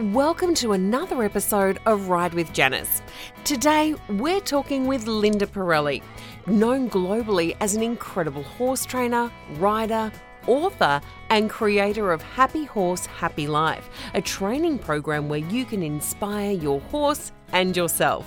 Welcome to another episode of Ride with Janice. Today, we're talking with Linda Parelli, known globally as an incredible horse trainer, rider, author, and creator of Happy Horse, Happy Life, a training program where you can inspire your horse and yourself.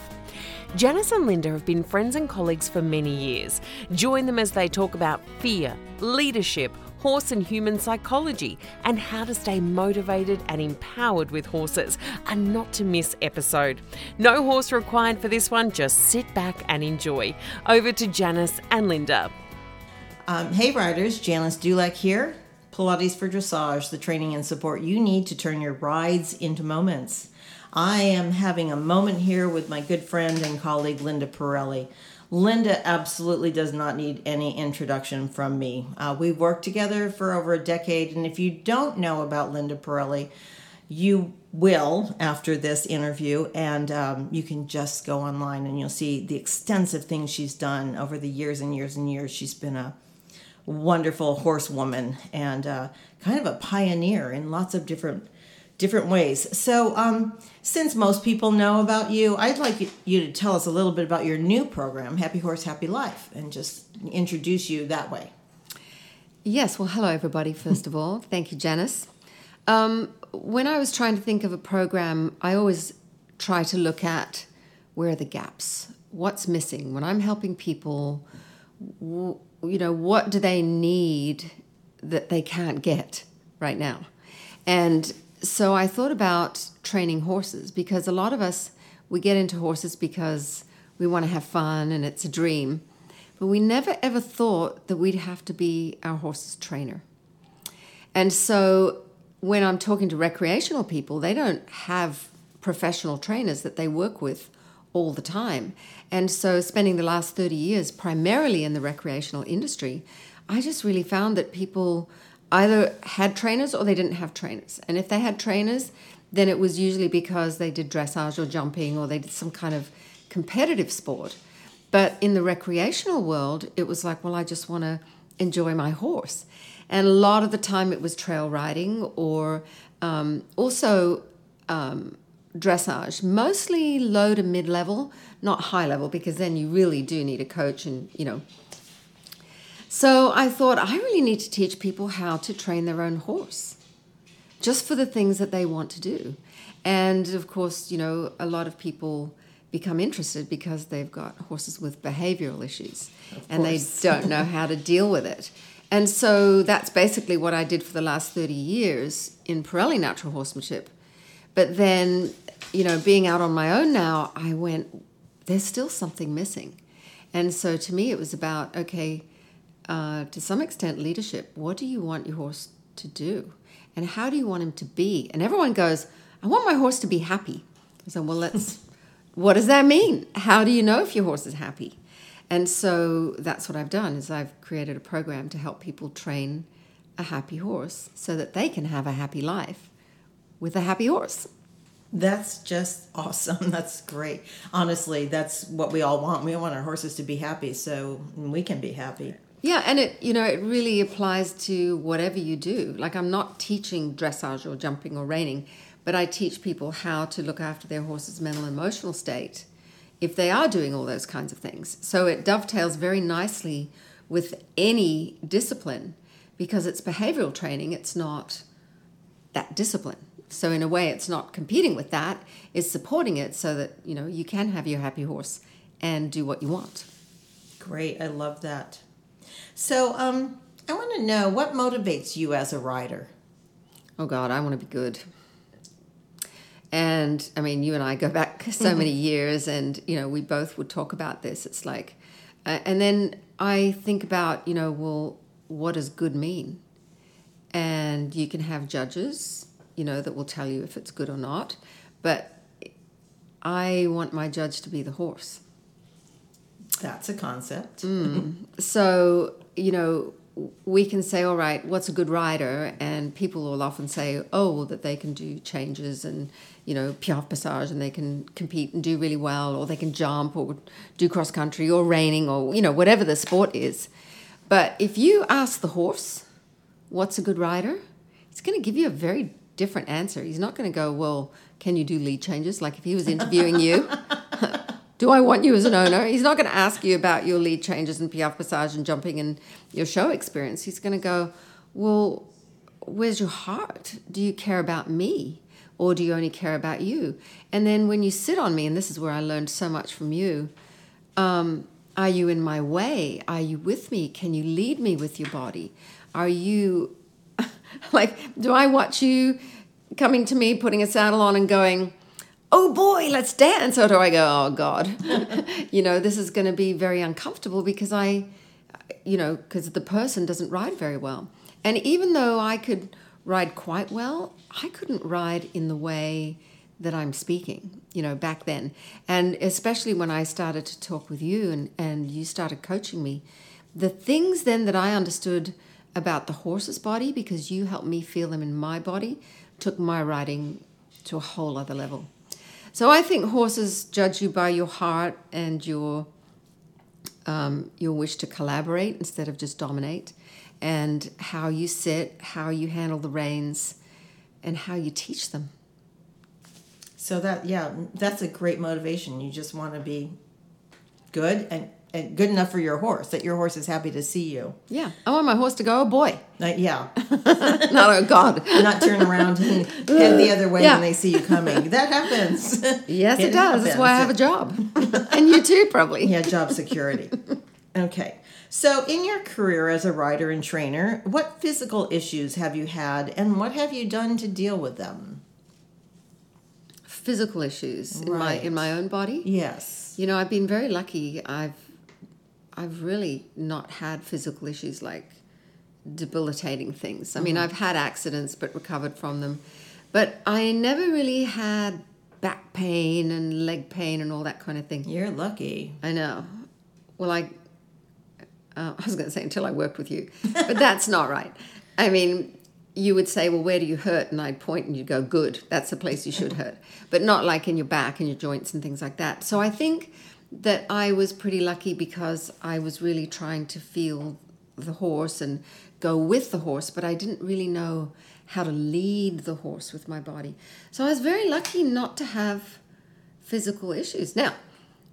Janice and Linda have been friends and colleagues for many years. Join them as they talk about fear, leadership, horse and human psychology, and how to stay motivated and empowered with horses. A not to miss episode. No horse required for this one, just sit back and enjoy. Over to Janice and Linda. Um, hey, riders, Janice Dulak here. Pilates for Dressage, the training and support you need to turn your rides into moments. I am having a moment here with my good friend and colleague Linda Parelli. Linda absolutely does not need any introduction from me. Uh, we've worked together for over a decade, and if you don't know about Linda Parelli, you will after this interview, and um, you can just go online and you'll see the extensive things she's done over the years and years and years. She's been a wonderful horsewoman and uh, kind of a pioneer in lots of different different ways. So, um, since most people know about you, I'd like you to tell us a little bit about your new program, Happy Horse, Happy Life, and just introduce you that way. Yes, well, hello, everybody, first of all. Thank you, Janice. Um, when I was trying to think of a program, I always try to look at where are the gaps? What's missing? When I'm helping people, you know, what do they need that they can't get right now? And so I thought about training horses because a lot of us we get into horses because we want to have fun and it's a dream. But we never ever thought that we'd have to be our horse's trainer. And so when I'm talking to recreational people, they don't have professional trainers that they work with all the time. And so spending the last 30 years primarily in the recreational industry, I just really found that people either had trainers or they didn't have trainers. And if they had trainers, then it was usually because they did dressage or jumping or they did some kind of competitive sport. But in the recreational world, it was like, well, I just want to enjoy my horse. And a lot of the time it was trail riding or um, also um, dressage, mostly low to mid level, not high level, because then you really do need a coach and, you know, so I thought, I really need to teach people how to train their own horse just for the things that they want to do. And of course, you know, a lot of people become interested because they've got horses with behavioral issues and they don't know how to deal with it. And so that's basically what I did for the last 30 years in Parelli Natural Horsemanship. But then, you know, being out on my own now, I went, there's still something missing. And so to me, it was about, okay, uh, to some extent, leadership. What do you want your horse to do? And how do you want him to be? And everyone goes, I want my horse to be happy. Said, well, let's, what does that mean? How do you know if your horse is happy? And so that's what I've done is I've created a program to help people train a happy horse so that they can have a happy life with a happy horse. That's just awesome. That's great. Honestly, that's what we all want. We want our horses to be happy so we can be happy. Yeah, and it you know it really applies to whatever you do. Like I'm not teaching dressage or jumping or reining, but I teach people how to look after their horse's mental and emotional state if they are doing all those kinds of things. So it dovetails very nicely with any discipline because it's behavioral training, it's not that discipline. So in a way it's not competing with that, it's supporting it so that, you know, you can have your happy horse and do what you want. Great. I love that. So, um, I want to know what motivates you as a rider. Oh God, I want to be good. And I mean, you and I go back so mm-hmm. many years, and you know, we both would talk about this. It's like, uh, and then I think about, you know, well, what does good mean? And you can have judges, you know, that will tell you if it's good or not. But I want my judge to be the horse. That's a concept. Mm. So, you know, we can say, all right, what's a good rider? And people will often say, oh, that they can do changes and, you know, piaffe passage and they can compete and do really well, or they can jump or do cross country or reining or, you know, whatever the sport is. But if you ask the horse, what's a good rider? It's going to give you a very different answer. He's not going to go, well, can you do lead changes? Like if he was interviewing you, do I want you as an owner? He's not going to ask you about your lead changes and piaffe passage and jumping and your show experience. He's going to go, well, where's your heart? Do you care about me? Or do you only care about you? And then when you sit on me, and this is where I learned so much from you, um, are you in my way? Are you with me? Can you lead me with your body? Are you like, do I watch you coming to me, putting a saddle on, and going, oh boy, let's dance? Or do I go, oh God, you know, this is going to be very uncomfortable because I, you know, because the person doesn't ride very well. And even though I could ride quite well, I couldn't ride in the way that I'm speaking, you know, back then. And especially when I started to talk with you and, and you started coaching me, the things then that I understood about the horse's body, because you helped me feel them in my body, took my riding to a whole other level. So I think horses judge you by your heart and your um, your wish to collaborate instead of just dominate, and how you sit, how you handle the reins, and how you teach them. So that yeah, that's a great motivation. You just want to be good and, good enough for your horse that your horse is happy to see you. Yeah, I want my horse to go, oh boy, Like, yeah, not oh God. not turn around and head the other way Yeah. when they see you coming. That happens. Yes, it, does. That's why I have a job, and you too, probably. Yeah, job security. Okay. So, in your career as a rider and trainer, what physical issues have you had and what have you done to deal with them? Physical issues in my in my own body. Yes. You know, I've been very lucky. I've I've really not had physical issues like debilitating things. I mean, I've had accidents but recovered from them. But I never really had back pain and leg pain and all that kind of thing. You're lucky. I know. Well, I uh, I was going to say until I worked with you, but that's not right. I mean, you would say, "Well, where do you hurt?" and I'd point, and you'd go, "Good, that's the place you should hurt," but not like in your back and your joints and things like that. So I think that I was pretty lucky because I was really trying to feel the horse and go with the horse, but I didn't really know how to lead the horse with my body. So I was very lucky not to have physical issues. Now,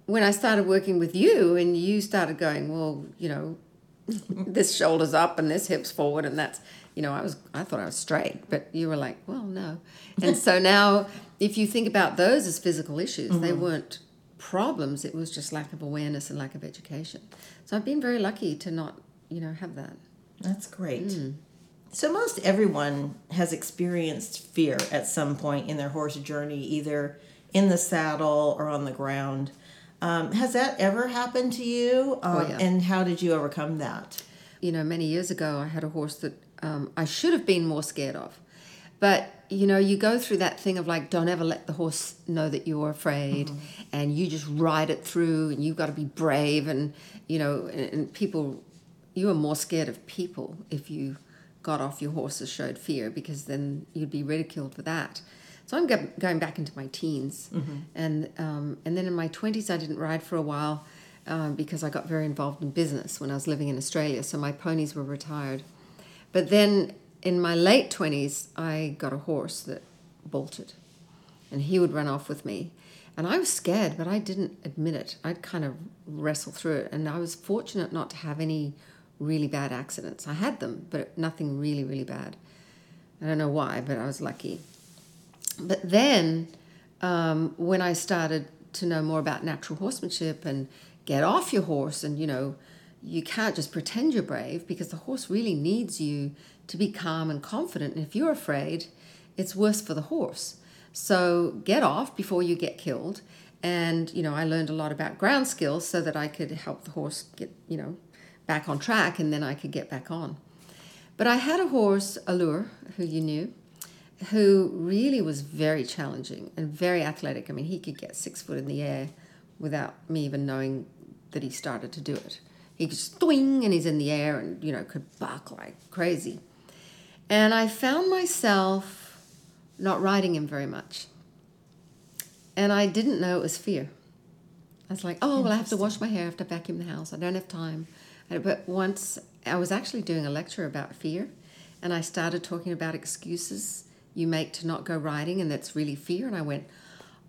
when I started working with you and you started going, well, you know, this shoulder's up and this hip's forward and that's, you know, I was I thought I was straight, but you were like, well, no. And so now if you think about those as physical issues, they mm-hmm. weren't problems, it was just lack of awareness and lack of education. So I've been very lucky to not, you know, have that. That's great. So, most everyone has experienced fear at some point in their horse journey, either in the saddle or on the ground. Um, has that ever happened to you? Um, yeah. And how did you overcome that? you know, many years ago, I had a horse that um, I should have been more scared of. But, you know, you go through that thing of like, don't ever let the horse know that you're afraid and you just ride it through and you've got to be brave. And, you know, and, and people, you are more scared of people if you got off your horse and showed fear because then you'd be ridiculed for that. So I'm go- going back into my teens, and um, and then in my twenties I didn't ride for a while um, because I got very involved in business when I was living in Australia. So my ponies were retired, but then in my late twenties I got a horse that bolted, and he would run off with me, and I was scared, but I didn't admit it. I'd kind of wrestle through it, and I was fortunate not to have any really bad accidents. I had them, but nothing really really bad. I don't know why, but I was lucky. But then, um, when I started to know more about natural horsemanship and get off your horse, and you know, you can't just pretend you're brave because the horse really needs you to be calm and confident. And if you're afraid, it's worse for the horse. So get off before you get killed. And you know, I learned a lot about ground skills so that I could help the horse get you know back on track, and then I could get back on. But I had a horse, Allure, who you knew, who really was very challenging and very athletic. I mean, he could get six foot in the air without me even knowing that he started to do it. He just swing and he's in the air and, you know, could bark like crazy. And I found myself not riding him very much. And I didn't know it was fear. I was like, oh, well, I have to wash my hair, I have to vacuum the house, I don't have time. But once I was actually doing a lecture about fear, and I started talking about excuses you make to not go riding, and that's really fear. And I went,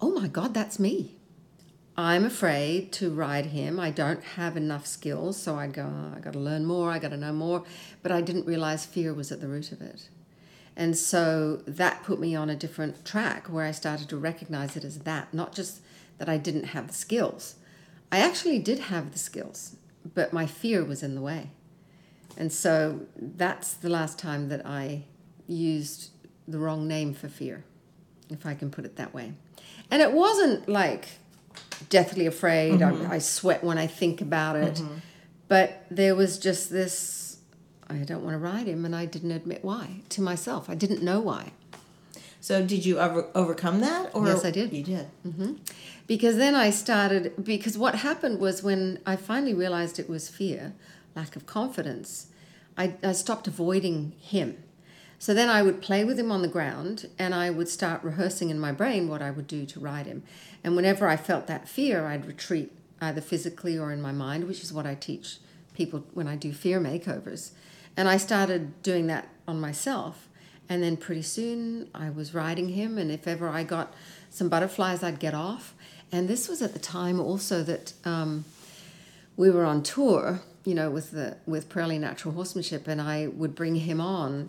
oh my God, that's me. I'm afraid to ride him. I don't have enough skills, so I'd go, oh, I got to learn more, I got to know more. But I didn't realize fear was at the root of it. And so that put me on a different track where I started to recognize it as that, not just that I didn't have the skills. I actually did have the skills, but my fear was in the way. And so that's the last time that I used the wrong name for fear, if I can put it that way. And it wasn't like deathly afraid. Mm-hmm. I, I, sweat when I think about it. Mm-hmm. But there was just this I don't want to ride him, and I didn't admit why to myself. I didn't know why. So, did you ever overcome that? Or yes, I did. You did. Mm-hmm. Because then I started, because what happened was when I finally realized it was fear, lack of confidence, I, I stopped avoiding him. So then I would play with him on the ground and I would start rehearsing in my brain what I would do to ride him. And whenever I felt that fear, I'd retreat either physically or in my mind, which is what I teach people when I do fear makeovers. And I started doing that on myself. And then pretty soon I was riding him, and if ever I got some butterflies, I'd get off. And this was at the time also that um, we were on tour, you know, with the with Parelli Natural Horsemanship, and I would bring him on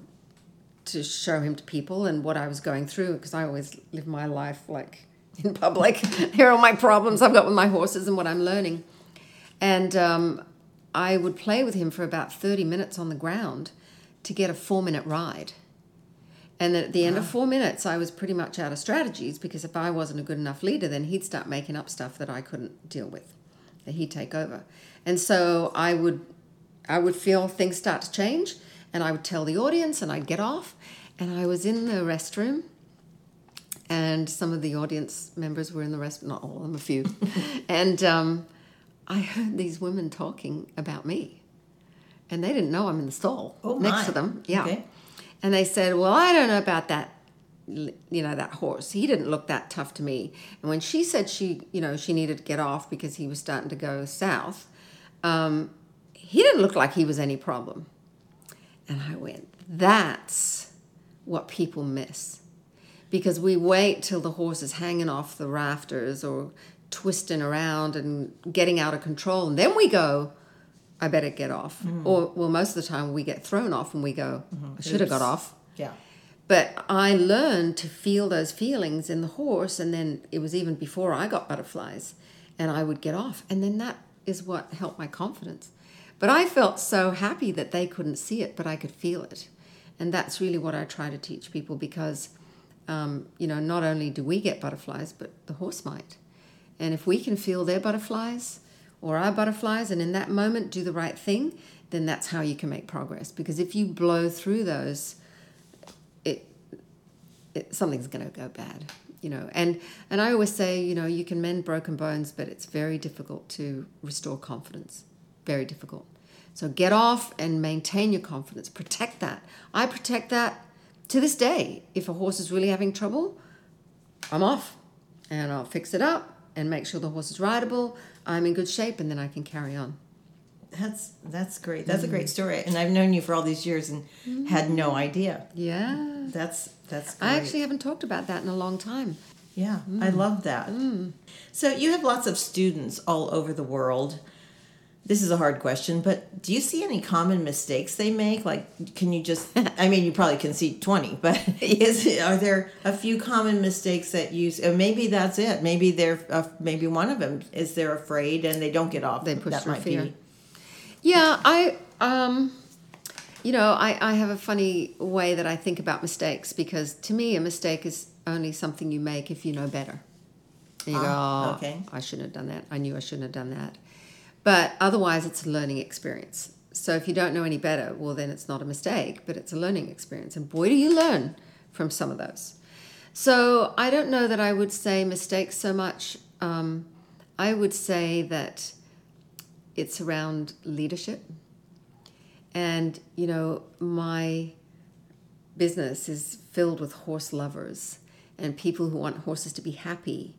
to show him to people and what I was going through because I always live my life like in public. Here are my problems I've got with my horses and what I'm learning. And um, I would play with him for about 30 minutes on the ground to get a four minute ride. And at the end of four minutes, I was pretty much out of strategies because if I wasn't a good enough leader, then he'd start making up stuff that I couldn't deal with, that he'd take over. And so I would, I would feel things start to change, and I would tell the audience, and I'd get off, and I was in the restroom, and some of the audience members were in the restroom, not all of them, a few, and um, I heard these women talking about me, and they didn't know I'm in the stall oh, next my. to them. Yeah, okay. and they said, "Well, I don't know about that." you know that horse he didn't look that tough to me and when she said she you know she needed to get off because he was starting to go south um, he didn't look like he was any problem and I went, that's what people miss. Because we wait till the horse is hanging off the rafters or twisting around and getting out of control. And then we go, I better get off. Mm. Or, well, most of the time we get thrown off and we go, mm-hmm. I should have got off. Yeah. But I learned to feel those feelings in the horse. And then it was even before I got butterflies. And I would get off. And then that is what helped my confidence. But I felt so happy that they couldn't see it, but I could feel it. And that's really what I try to teach people because, um, you know, not only do we get butterflies, but the horse might. And if we can feel their butterflies or our butterflies and in that moment do the right thing, then that's how you can make progress. Because if you blow through those, it, it something's going to go bad you know and and i always say you know you can mend broken bones but it's very difficult to restore confidence very difficult so get off and maintain your confidence. Protect that. I protect that to this day. If a horse is really having trouble, I'm off and I'll fix it up and make sure the horse is rideable. I'm in good shape and then I can carry on. That's that's great. That's mm. a great story. And I've known you for all these years and mm. had no idea. Yeah. That's that's great. I actually haven't talked about that in a long time. Yeah, mm. I love that. Mm. So you have lots of students all over the world this is a hard question, but do you see any common mistakes they make? Like, can you just? I mean, you probably can see twenty, but is are there a few common mistakes that you? maybe that's it. Maybe they're uh, maybe one of them is they're afraid and they don't get off. They push that might fear. Be. Yeah, I um, you know, I I have a funny way that I think about mistakes because to me a mistake is only something you make if you know better. And you ah, go, oh, okay. I shouldn't have done that. I knew I shouldn't have done that but otherwise, it's a learning experience. So if you don't know any better, well, then it's not a mistake, but it's a learning experience. And boy, do you learn from some of those. So I don't know that I would say mistakes so much. Um, I would say that it's around leadership. And, you know, my business is filled with horse lovers and people who want horses to be happy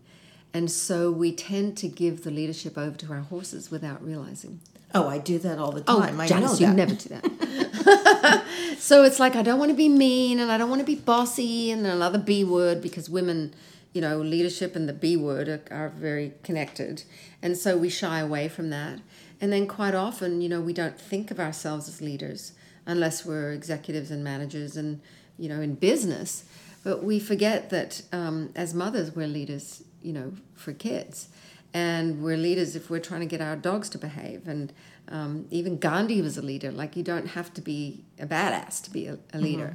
And so we tend to give the leadership over to our horses without realizing. Oh, I do that all the Oh, time. I Janice, know you never do that. so it's like I don't want to be mean and I don't want to be bossy and another B word because women, you know, leadership and the B word are, are very connected. And so we shy away from that. And then quite often, you know, we don't think of ourselves as leaders unless we're executives and managers and, you know, in business. But we forget that um, as mothers, we're leaders, you know, for kids and we're leaders if we're trying to get our dogs to behave. And um, even Gandhi was a leader. Like you don't have to be a badass to be a, a leader.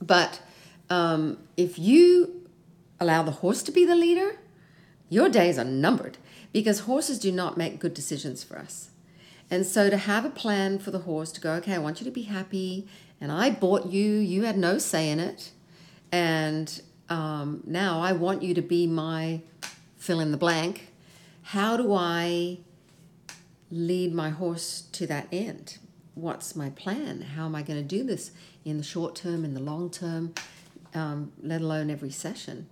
But um, if you allow the horse to be the leader, your days are numbered because horses do not make good decisions for us. And so to have a plan for the horse to go, okay, I want you to be happy, and I bought you, you had no say in it, and um, now I want you to be my fill in the blank. How do I lead my horse to that end? What's my plan? How am I going to do this in the short term, in the long term, um, let alone every session?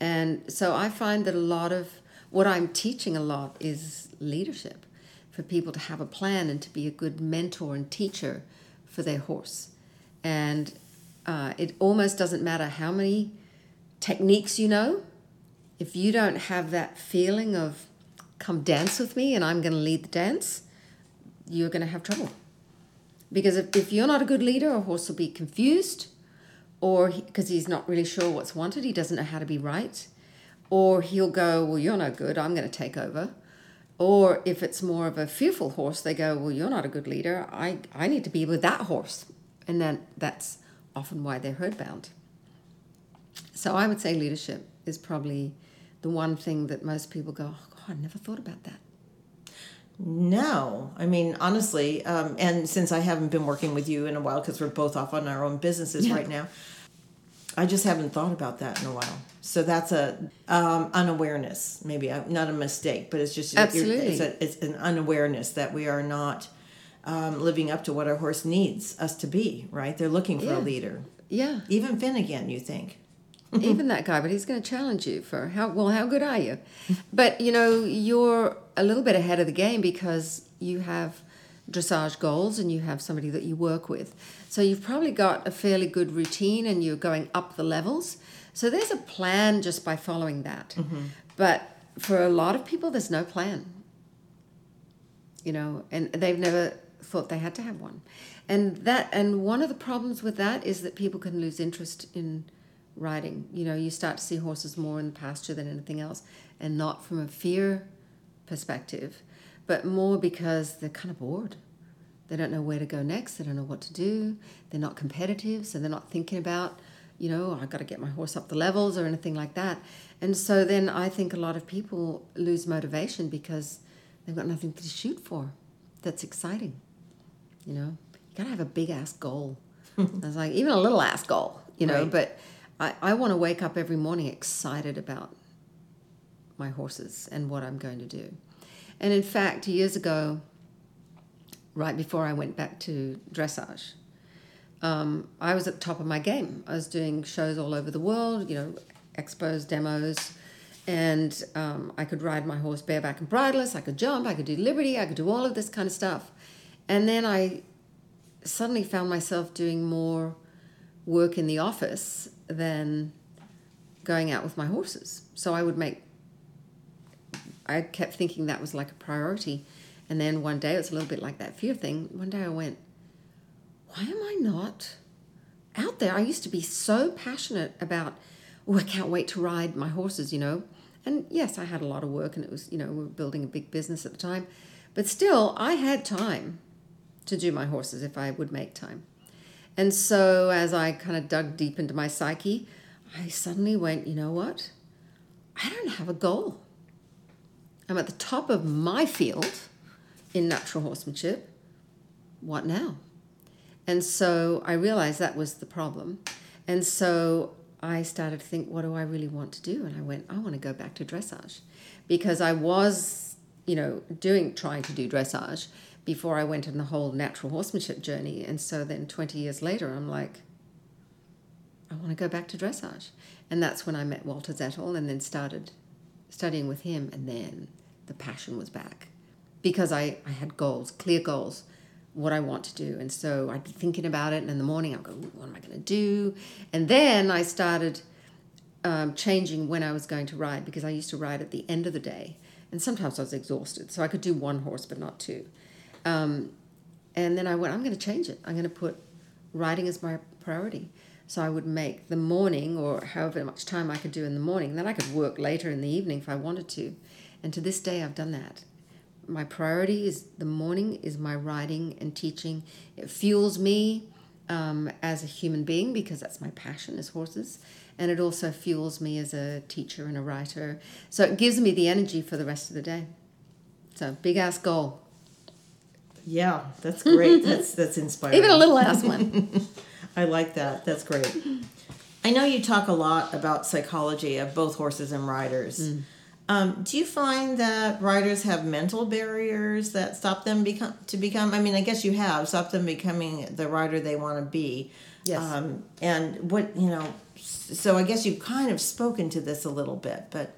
And so I find that a lot of what I'm teaching a lot is leadership for people to have a plan and to be a good mentor and teacher for their horse. And uh, it almost doesn't matter how many techniques you know, if you don't have that feeling of come dance with me and I'm going to lead the dance, you're going to have trouble. Because if, if you're not a good leader, a horse will be confused, or because he's not really sure what's wanted, he doesn't know how to be right, or he'll go, Well, you're no good, I'm going to take over. Or if it's more of a fearful horse, they go, Well, you're not a good leader, I, I need to be with that horse. And then that's often why they're herd bound. So I would say leadership is probably the one thing that most people go, oh, God, I never thought about that. No, I mean honestly, um, and since I haven't been working with you in a while because we're both off on our own businesses right now, I just haven't thought about that in a while. So that's a um, unawareness, maybe uh, not a mistake, but it's just Absolutely. It's, a, it's an unawareness that we are not um, living up to what our horse needs us to be. Right? They're looking for Yeah. a leader. Yeah, Even Finnegan, you think? Mm. even that guy, but he's going to challenge you for how well, how good are you? But you know, you're a little bit ahead of the game because you have dressage goals and you have somebody that you work with. So you've probably got a fairly good routine and you're going up the levels. So there's a plan just by following that. Mm-hmm. But for a lot of people, there's no plan. you know, and they've never thought they had to have one. And that and one of the problems with that is that people can lose interest in riding. You know, you start to see horses more in the pasture than anything else, and not from a fear perspective, but more because they're kind of bored. They don't know where to go next. They don't know what to do. They're not competitive, so they're not thinking about, you know, oh, I've got to get my horse up the levels or anything like that. And so then I think a lot of people lose motivation because they've got nothing to shoot for that's exciting. You know, you gotta have a big ass goal. I was like, even a little ass goal, you know, Right. but I, I want to wake up every morning excited about my horses and what I'm going to do. And in fact, years ago, right before I went back to dressage, um, I was at the top of my game. I was doing shows all over the world, you know, expos, demos, and um, I could ride my horse bareback and bridleless. I could jump. I could do liberty. I could do all of this kind of stuff. And then I suddenly found myself doing more work in the office than going out with my horses. So I would make. I kept thinking that was like a priority, and then one day it was a little bit like that fear thing. One day I went, why am I not out there? I used to be so passionate about, oh, I can't wait to ride my horses, you know. And yes, I had a lot of work and it was, you know, we were building a big business at the time. But still, I had time to do my horses if I would make time. And so as I kind of dug deep into my psyche, I suddenly went, you know what? I don't have a goal. I'm at the top of my field in natural horsemanship. What now? And so I realized that was the problem. And so I started to think, what do I really want to do? And I went, I want to go back to dressage because I was, you know, doing, trying to do dressage before I went on the whole natural horsemanship journey. And so then 20 years later, I'm like, I want to go back to dressage. And that's when I met Walter Zettl and then started studying with him, and then the passion was back because I, I had goals, clear goals, what I want to do. And so I'd be thinking about it, and in the morning I'd go, what am I going to do? And then I started um, changing when I was going to ride because I used to ride at the end of the day. And sometimes I was exhausted, so I could do one horse but not two. Um, and then I went, I'm going to change it. I'm going to put riding as my priority. So I would make the morning or however much time I could do in the morning. Then I could work later in the evening if I wanted to. And to this day, I've done that. My priority is the morning is my riding and teaching. It fuels me um, as a human being because that's my passion is horses. And it also fuels me as a teacher and a writer. So it gives me the energy for the rest of the day. So big ass goal. Yeah, that's great. that's that's inspiring. Even a little ass one. I like that. That's great. I know you talk a lot about psychology of both horses and riders. Mm. Um, do you find that riders have mental barriers that stop them become to become? I mean, I guess you have stopped them becoming the rider they want to be. Yes. Um, and what you know, so I guess you've kind of spoken to this a little bit, but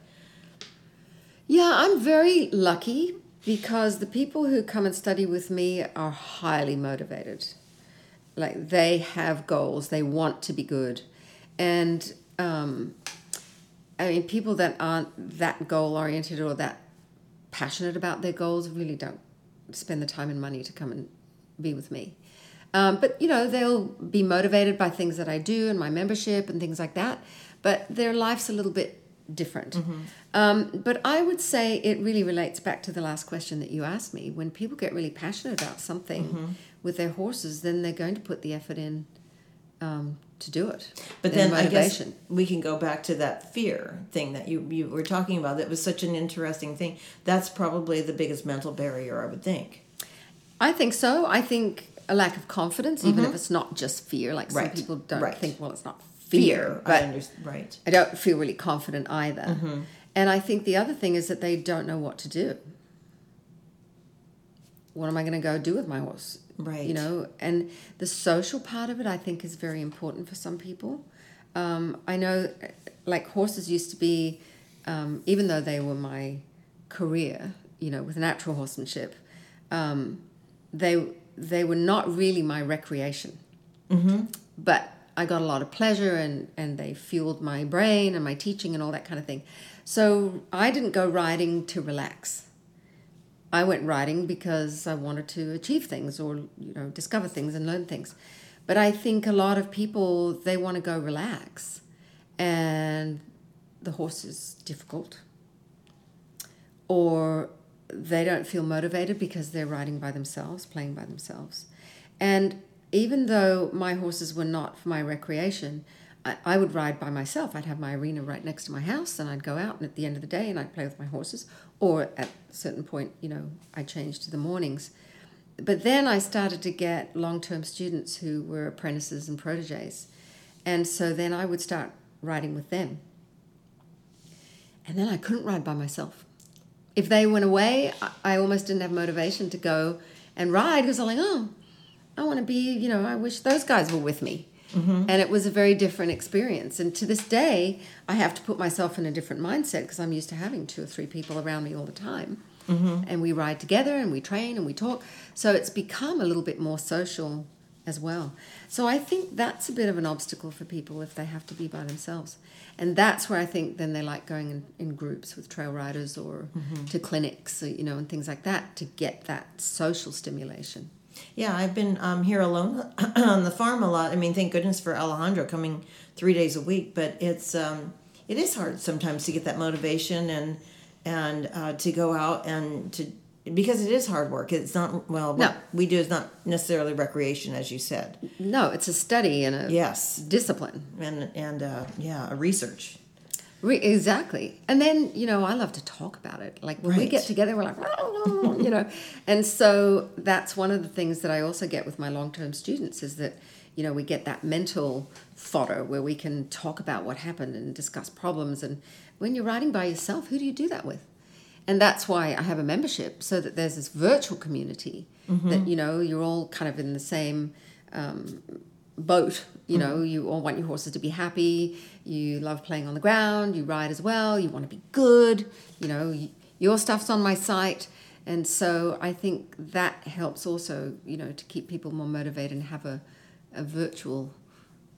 Yeah, I'm very lucky because the people who come and study with me are highly motivated. Like they have goals, they want to be good. And um, I mean, people that aren't that goal oriented or that passionate about their goals really don't spend the time and money to come and be with me. Um, but you know, they'll be motivated by things that I do and my membership and things like that. But their life's a little bit different. Um, but I would say it really relates back to the last question that you asked me. When people get really passionate about something with their horses, then they're going to put the effort in um, to do it. But then I guess we can go back to that fear thing that you, you were talking about. That was such an interesting thing. That's probably the biggest mental barrier, I would think. I think so. I think a lack of confidence, even if it's not just fear. Like some people don't Right. think, well, it's not fear, I but understand. Right. I don't feel really confident either. And I think the other thing is that they don't know what to do. What am I going to go do with my horse? Right. You know, and the social part of it, I think, is very important for some people. Um, I know, like horses used to be, um, even though they were my career, you know, with natural horsemanship, um, they they were not really my recreation. But I got a lot of pleasure and, and they fueled my brain and my teaching and all that kind of thing. So I didn't go riding to relax. I went riding because I wanted to achieve things or, you know, discover things and learn things. But I think a lot of people, they want to go relax. And the horse is difficult. Or they don't feel motivated because they're riding by themselves, playing by themselves. And even though my horses were not for my recreation, I, I would ride by myself. I'd have my arena right next to my house, and I'd go out, and at the end of the day, and I'd play with my horses. Or at a certain point, you know, I changed to the mornings. But then I started to get long term students who were apprentices and proteges. And so then I would start riding with them. And then I couldn't ride by myself. If they went away, I- I almost didn't have motivation to go and ride because I'm like, oh, I want to be, you know, I wish those guys were with me. Mm-hmm. And it was a very different experience. And to this day, I have to put myself in a different mindset because I'm used to having two or three people around me all the time. Mm-hmm. And we ride together and we train and we talk. So it's become a little bit more social as well. So I think that's a bit of an obstacle for people if they have to be by themselves. And that's where I think then they like going in, in groups with trail riders or mm-hmm. to clinics, you know, and things like that to get that social stimulation. Yeah, I've been um, here alone on the farm a lot. I mean, thank goodness for Alejandro coming three days a week, but it's um, it is hard sometimes to get that motivation and and uh, to go out and to because it is hard work. It's not well. No. What we do is not necessarily recreation, as you said. No, it's a study and a Yes, discipline. and and uh, yeah, a research. Re- exactly. And then, you know, I love to talk about it. Like when we get together, we're like, you know. And so that's one of the things that I also get with my long term students is that, you know, we get that mental fodder where we can talk about what happened and discuss problems. And when you're riding by yourself, who do you do that with? And that's why I have a membership so that there's this virtual community that, you know, you're all kind of in the same um, boat You know, you all want your horses to be happy. You love playing on the ground. You ride as well. You want to be good. You know, y- your stuff's on my site. And so I think that helps also, you know, to keep people more motivated and have a, a virtual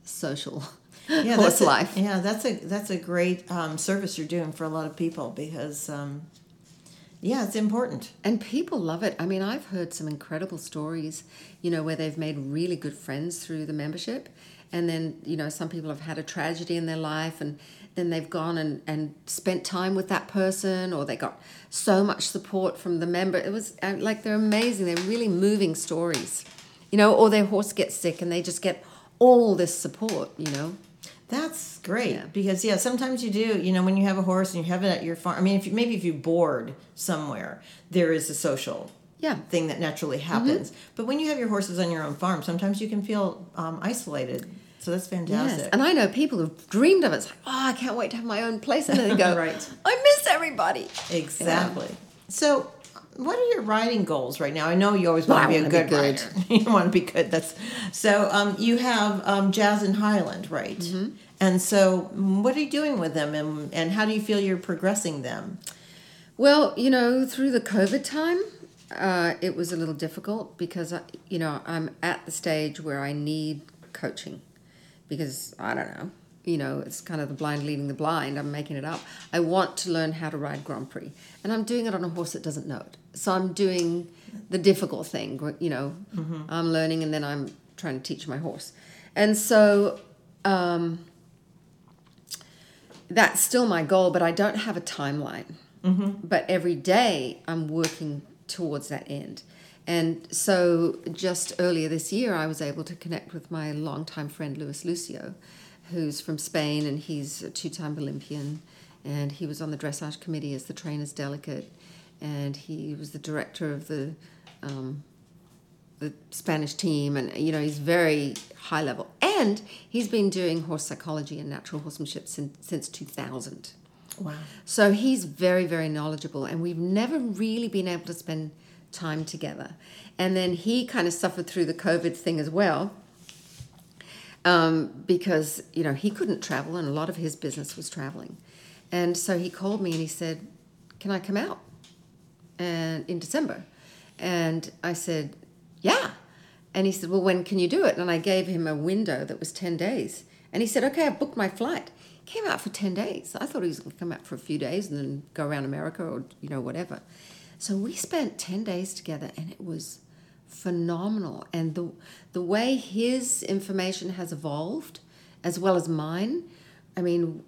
social yeah, horse that's a, life. Yeah, that's a that's a great um, service you're doing for a lot of people because, um, yeah, it's important. And people love it. I mean, I've heard some incredible stories, you know, where they've made really good friends through the membership. And then, you know, some people have had a tragedy in their life and then they've gone and, and spent time with that person or they got so much support from the member. It was uh, like they're amazing. They're really moving stories, you know, or their horse gets sick and they just get all this support, you know. That's great Yeah. because yeah, sometimes you do. You know, when you have a horse and you have it at your farm. I mean, if you, maybe if you board somewhere, there is a social Yeah. Mm-hmm. thing that naturally happens. But when you have your horses on your own farm, sometimes you can feel um, isolated. So that's fantastic. Yes. And I know people who've dreamed of it. It's like, oh, I can't wait to have my own place. And then they go, Right. I miss everybody. Exactly. So, what are your riding goals right now? I know you always want to be a good, be good. rider. you want to be good. That's so. Um, you have um, Jazz and Highland, right? Mm-hmm. And so, what are you doing with them, and and how do you feel you're progressing them? Well, you know, through the COVID time, uh, it was a little difficult because, I, you know, I'm at the stage where I need coaching because I don't know, you know, it's kind of the blind leading the blind. I'm making it up. I want to learn how to ride Grand Prix, and I'm doing it on a horse that doesn't know it. So I'm doing the difficult thing, you know, I'm learning and then I'm trying to teach my horse. And so, um, that's still my goal, but I don't have a timeline. But every day I'm working towards that end. And so just earlier this year, I was able to connect with my longtime friend Luis Lucio, who's from Spain and he's a two time Olympian. And he was on the dressage committee as the trainer's delegate. And he was the director of the um, the Spanish team, and you know he's very high level. And he's been doing horse psychology and natural horsemanship since since 2000. Wow. So he's very very knowledgeable, and we've never really been able to spend time together. And then he kind of suffered through the COVID thing as well. Um, because you know he couldn't travel and a lot of his business was traveling. And so he called me and he said can i come out? And in december. And i said yeah. And he said well when can you do it? And i gave him a window that was 10 days. And he said okay i've booked my flight. Came out for 10 days. I thought he was going to come out for a few days and then go around america or you know whatever so we spent 10 days together and it was phenomenal. And the the way his information has evolved as well as mine i mean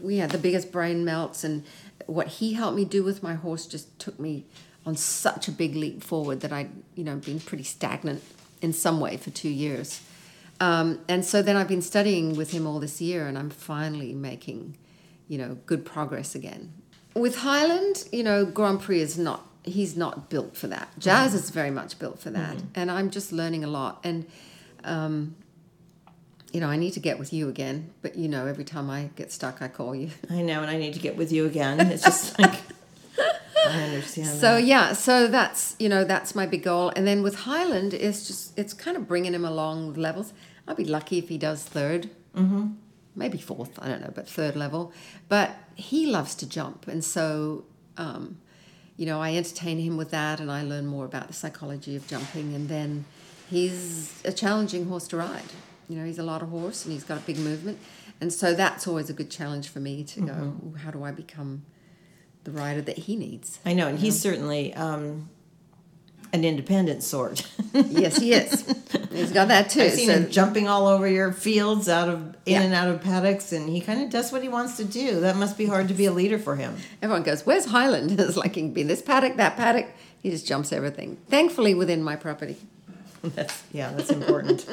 we had the biggest brain melts and what he helped me do with my horse just took me on such a big leap forward that i you know been pretty stagnant in some way for two years. Um, and so then i've been studying with him all this year and i'm finally making you know good progress again with highland you know grand prix is not he's not built for that. Jazz is very much built for that. And i'm just learning a lot. And um, you know i need to get with you again. But you know every time i get stuck i call you. I know, and I need to get with you again. It's just like I understand. so that. yeah so that's you know that's my big goal. And then with highland it's just it's kind of bringing him along the levels. I'll be lucky if he does 3rd mm-hmm. Maybe fourth i don't know but third level. But he loves to jump. And so um, you know i entertain him with that and i learn more about the psychology of jumping. And then he's a challenging horse to ride. You know he's a lot of horse and he's got a big movement. And so that's always a good challenge for me to go how do i become the rider that he needs? I know, and he's certainly um, an independent sort. yes, he is. He's got that too. I've seen so him jumping all over your fields, out of in Yeah. and out of paddocks, and he kind of does what he wants to do. That must be hard to be a leader for him. everyone goes, "Where's Highland?" It's like he can be this paddock, that paddock. He just jumps everything. Thankfully, within my property. That's yeah, that's important.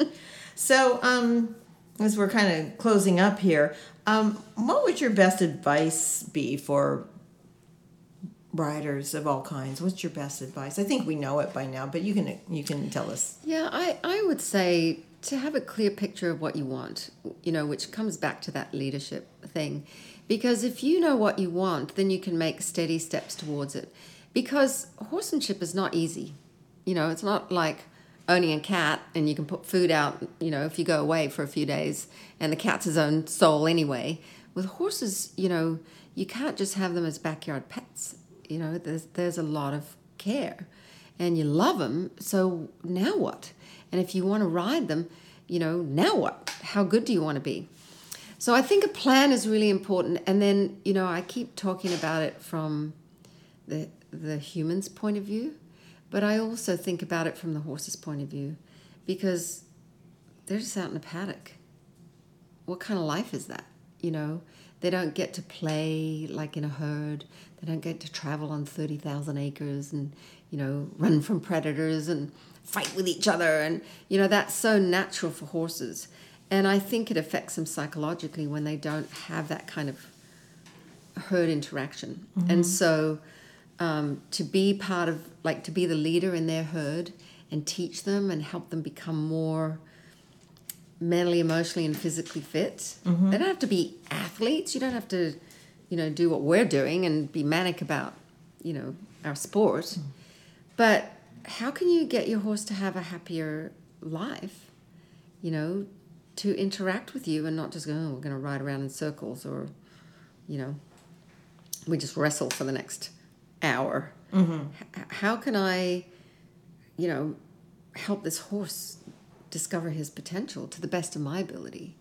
so, um, as we're kind of closing up here, um, what would your best advice be for riders of all kinds? What's your best advice? I think we know it by now, but you can you can tell us. Yeah, I, I would say to have a clear picture of what you want, you know, which comes back to that leadership thing. Because if you know what you want, then you can make steady steps towards it. Because horsemanship is not easy. You know, it's not like owning a cat and you can put food out, you know, if you go away for a few days and the cat's his own soul anyway. With horses, you know, you can't just have them as backyard pets. You know, there's there's a lot of care and you love them, so now what? And if you want to ride them, you know, now what? How good do you want to be? So I think a plan is really important and then, you know, I keep talking about it from the the human's point of view but I also think about it from the horse's point of view because they're just out in a paddock. What kind of life is that? You know, they don't get to play like in a herd. They don't get to travel on 30,000 acres and, you know, run from predators and fight with each other. And, you know, that's so natural for horses. And I think it affects them psychologically when they don't have that kind of herd interaction. Mm-hmm. And so, um, to be part of, like, to be the leader in their herd and teach them and help them become more mentally, emotionally, and physically fit. Mm-hmm. They don't have to be athletes. You don't have to, you know, do what we're doing and be manic about, you know, our sport. Mm-hmm. But how can you get your horse to have a happier life? You know, to interact with you and not just go, oh, we're going to ride around in circles or, you know, we just wrestle for the next hour. Mm-hmm. H- how can I, you know, help this horse discover his potential to the best of my ability?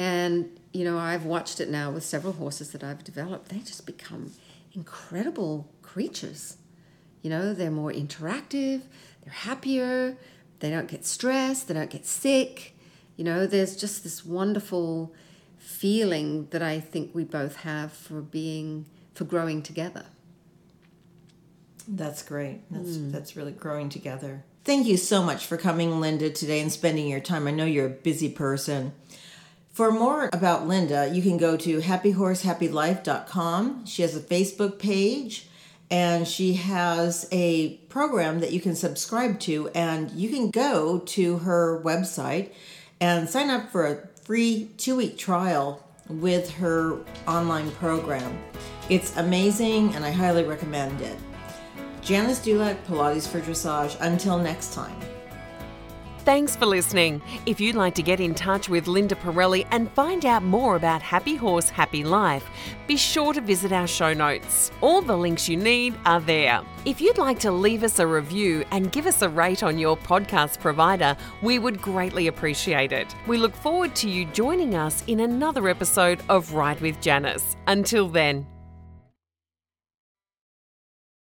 And, you know, I've watched it now with several horses that I've developed. They just become incredible creatures. You know, they're more interactive, they're happier, they don't get stressed, they don't get sick. You know, there's just this wonderful feeling that I think we both have for being, for growing together. That's great. That's mm. that's really growing together. Thank you so much for coming, Linda, today and spending your time. I know you're a busy person. For more about Linda, you can go to happyhorsehappylife.com. She has a Facebook page and she has a program that you can subscribe to and you can go to her website and sign up for a free 2-week trial with her online program. It's amazing and I highly recommend it. Janice Dulak, Pilates for Dressage. Until next time. Thanks for listening. If you'd like to get in touch with Linda Parelli and find out more about Happy Horse, Happy Life, be sure to visit our show notes. All the links you need are there. If you'd like to leave us a review and give us a rate on your podcast provider, we would greatly appreciate it. We look forward to you joining us in another episode of Ride with Janice. Until then,